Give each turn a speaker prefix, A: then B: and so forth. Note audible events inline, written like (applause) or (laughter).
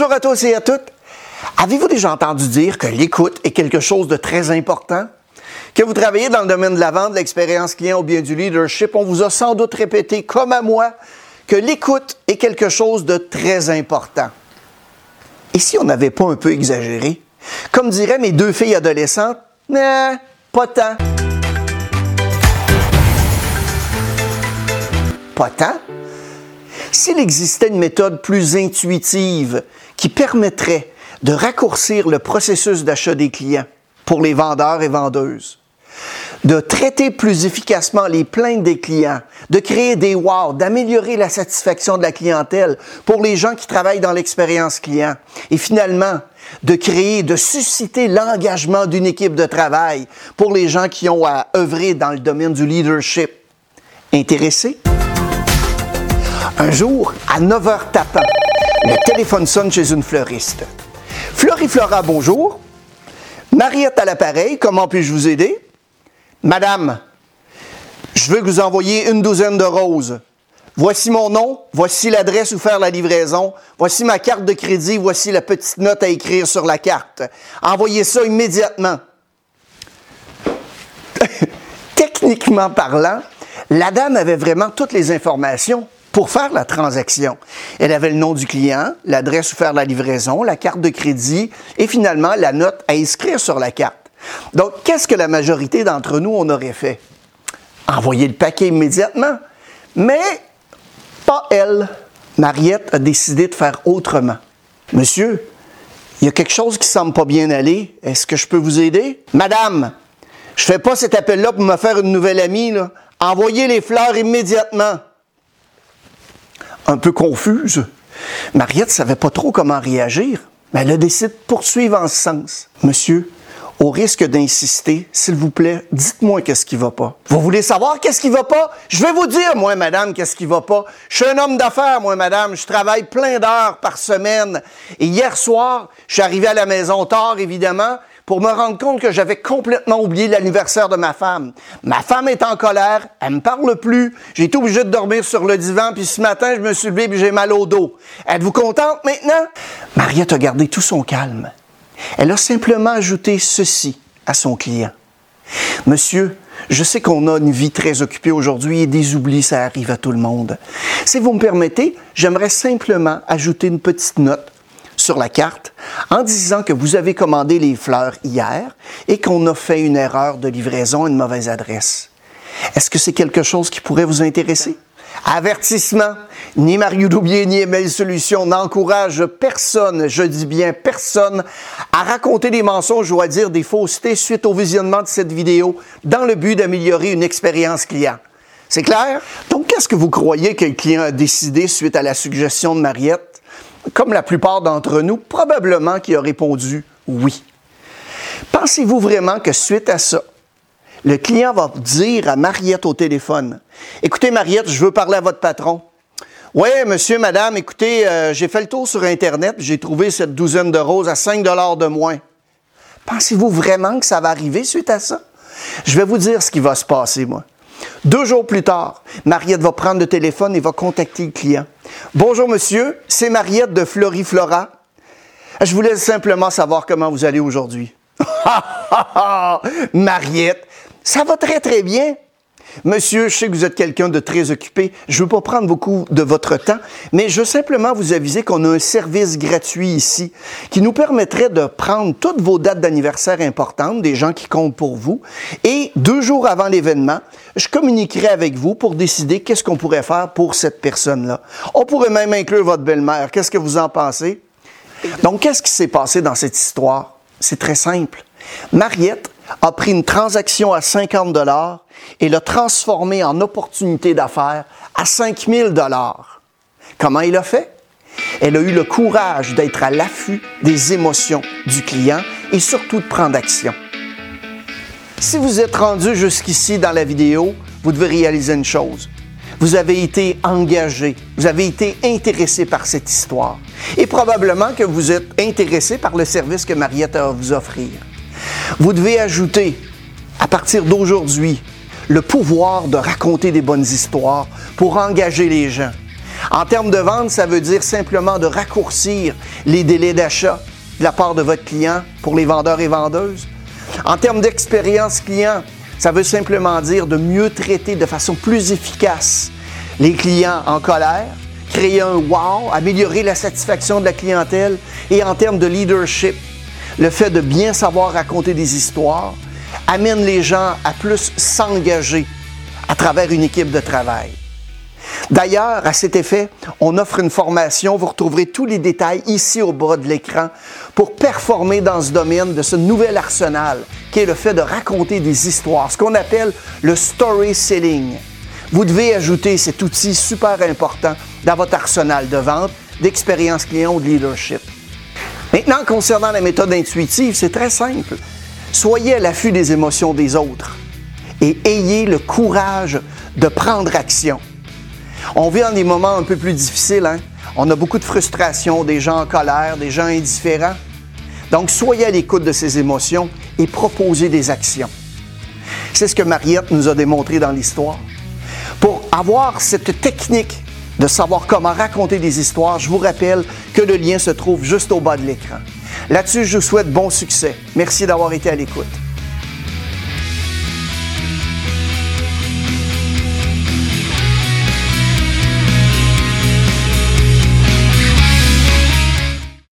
A: Bonjour à tous et à toutes. Avez-vous déjà entendu dire que l'écoute est quelque chose de très important? Que vous travaillez dans le domaine de la vente, de l'expérience client ou bien du leadership, on vous a sans doute répété, comme à moi, que l'écoute est quelque chose de très important. Et si on n'avait pas un peu exagéré? Comme diraient mes deux filles adolescentes, nah, pas tant. Pas tant? S'il existait une méthode plus intuitive qui permettrait de raccourcir le processus d'achat des clients pour les vendeurs et vendeuses, de traiter plus efficacement les plaintes des clients, de créer des wow, d'améliorer la satisfaction de la clientèle pour les gens qui travaillent dans l'expérience client et finalement de créer, de susciter l'engagement d'une équipe de travail pour les gens qui ont à œuvrer dans le domaine du leadership. Intéressés? Un jour, à 9h tapant, le téléphone sonne chez une fleuriste. Floriflora, bonjour. Mariette à l'appareil, comment puis-je vous aider? Madame, je veux que vous envoyiez une douzaine de roses. Voici mon nom, voici l'adresse où faire la livraison, voici ma carte de crédit, voici la petite note à écrire sur la carte. Envoyez ça immédiatement. (laughs) Techniquement parlant, la dame avait vraiment toutes les informations pour faire la transaction. Elle avait le nom du client, l'adresse où faire la livraison, la carte de crédit et finalement la note à inscrire sur la carte. Donc, qu'est-ce que la majorité d'entre nous, on aurait fait? Envoyer le paquet immédiatement. Mais pas elle. Mariette a décidé de faire autrement. Monsieur, il y a quelque chose qui semble pas bien aller. Est-ce que je peux vous aider? Madame, je fais pas cet appel-là pour me faire une nouvelle amie. Envoyez les fleurs immédiatement un peu confuse. Mariette savait pas trop comment réagir, mais elle a décidé de poursuivre en ce sens. Monsieur, au risque d'insister, s'il vous plaît, dites-moi qu'est-ce qui va pas. Vous voulez savoir qu'est-ce qui va pas? Je vais vous dire, moi, madame, qu'est-ce qui va pas. Je suis un homme d'affaires, moi, madame. Je travaille plein d'heures par semaine. Et hier soir, je suis arrivé à la maison tard, évidemment, pour me rendre compte que j'avais complètement oublié l'anniversaire de ma femme. Ma femme est en colère, elle me parle plus, j'ai été obligé de dormir sur le divan, puis ce matin, je me suis levé et j'ai mal au dos. Êtes-vous contente maintenant? Mariette a gardé tout son calme. Elle a simplement ajouté ceci à son client. Monsieur, je sais qu'on a une vie très occupée aujourd'hui et des oublis, ça arrive à tout le monde. Si vous me permettez, j'aimerais simplement ajouter une petite note sur la carte en disant que vous avez commandé les fleurs hier et qu'on a fait une erreur de livraison, une mauvaise adresse. Est-ce que c'est quelque chose qui pourrait vous intéresser? Avertissement. Ni Mario Doubier ni Email Solutions n'encouragent personne, je dis bien personne, à raconter des mensonges ou à dire des faussetés suite au visionnement de cette vidéo dans le but d'améliorer une expérience client. C'est clair? Donc, qu'est-ce que vous croyez que le client a décidé suite à la suggestion de Mariette? Comme la plupart d'entre nous, probablement qui a répondu oui. Pensez-vous vraiment que suite à ça, le client va dire à Mariette au téléphone, écoutez Mariette, je veux parler à votre patron. Oui, monsieur, madame, écoutez, euh, j'ai fait le tour sur Internet, j'ai trouvé cette douzaine de roses à 5 dollars de moins. Pensez-vous vraiment que ça va arriver suite à ça? Je vais vous dire ce qui va se passer, moi. Deux jours plus tard, Mariette va prendre le téléphone et va contacter le client. Bonjour monsieur, c'est Mariette de Floriflora. Je voulais simplement savoir comment vous allez aujourd'hui. (laughs) Mariette, ça va très très bien. Monsieur, je sais que vous êtes quelqu'un de très occupé. Je ne veux pas prendre beaucoup de votre temps, mais je veux simplement vous aviser qu'on a un service gratuit ici qui nous permettrait de prendre toutes vos dates d'anniversaire importantes, des gens qui comptent pour vous, et deux jours avant l'événement, je communiquerai avec vous pour décider qu'est-ce qu'on pourrait faire pour cette personne-là. On pourrait même inclure votre belle-mère. Qu'est-ce que vous en pensez? Donc, qu'est-ce qui s'est passé dans cette histoire? C'est très simple. Mariette a pris une transaction à 50 dollars et l'a transformée en opportunité d'affaires à 5 000 dollars. Comment il a fait? Elle a eu le courage d'être à l'affût des émotions du client et surtout de prendre action. Si vous êtes rendu jusqu'ici dans la vidéo, vous devez réaliser une chose. Vous avez été engagé, vous avez été intéressé par cette histoire et probablement que vous êtes intéressé par le service que Mariette a à vous offrir. Vous devez ajouter, à partir d'aujourd'hui, le pouvoir de raconter des bonnes histoires pour engager les gens. En termes de vente, ça veut dire simplement de raccourcir les délais d'achat de la part de votre client pour les vendeurs et vendeuses. En termes d'expérience client, ça veut simplement dire de mieux traiter de façon plus efficace les clients en colère, créer un wow, améliorer la satisfaction de la clientèle et en termes de leadership, le fait de bien savoir raconter des histoires amène les gens à plus s'engager à travers une équipe de travail. D'ailleurs, à cet effet, on offre une formation, vous retrouverez tous les détails ici au bas de l'écran, pour performer dans ce domaine de ce nouvel arsenal qui est le fait de raconter des histoires, ce qu'on appelle le story selling. Vous devez ajouter cet outil super important dans votre arsenal de vente, d'expérience client ou de leadership. Concernant la méthode intuitive, c'est très simple. Soyez à l'affût des émotions des autres et ayez le courage de prendre action. On vit en des moments un peu plus difficiles. Hein? On a beaucoup de frustration, des gens en colère, des gens indifférents. Donc, soyez à l'écoute de ces émotions et proposez des actions. C'est ce que Mariette nous a démontré dans l'histoire. Pour avoir cette technique de savoir comment raconter des histoires, je vous rappelle que le lien se trouve juste au bas de l'écran. Là-dessus, je vous souhaite bon succès. Merci d'avoir été à l'écoute.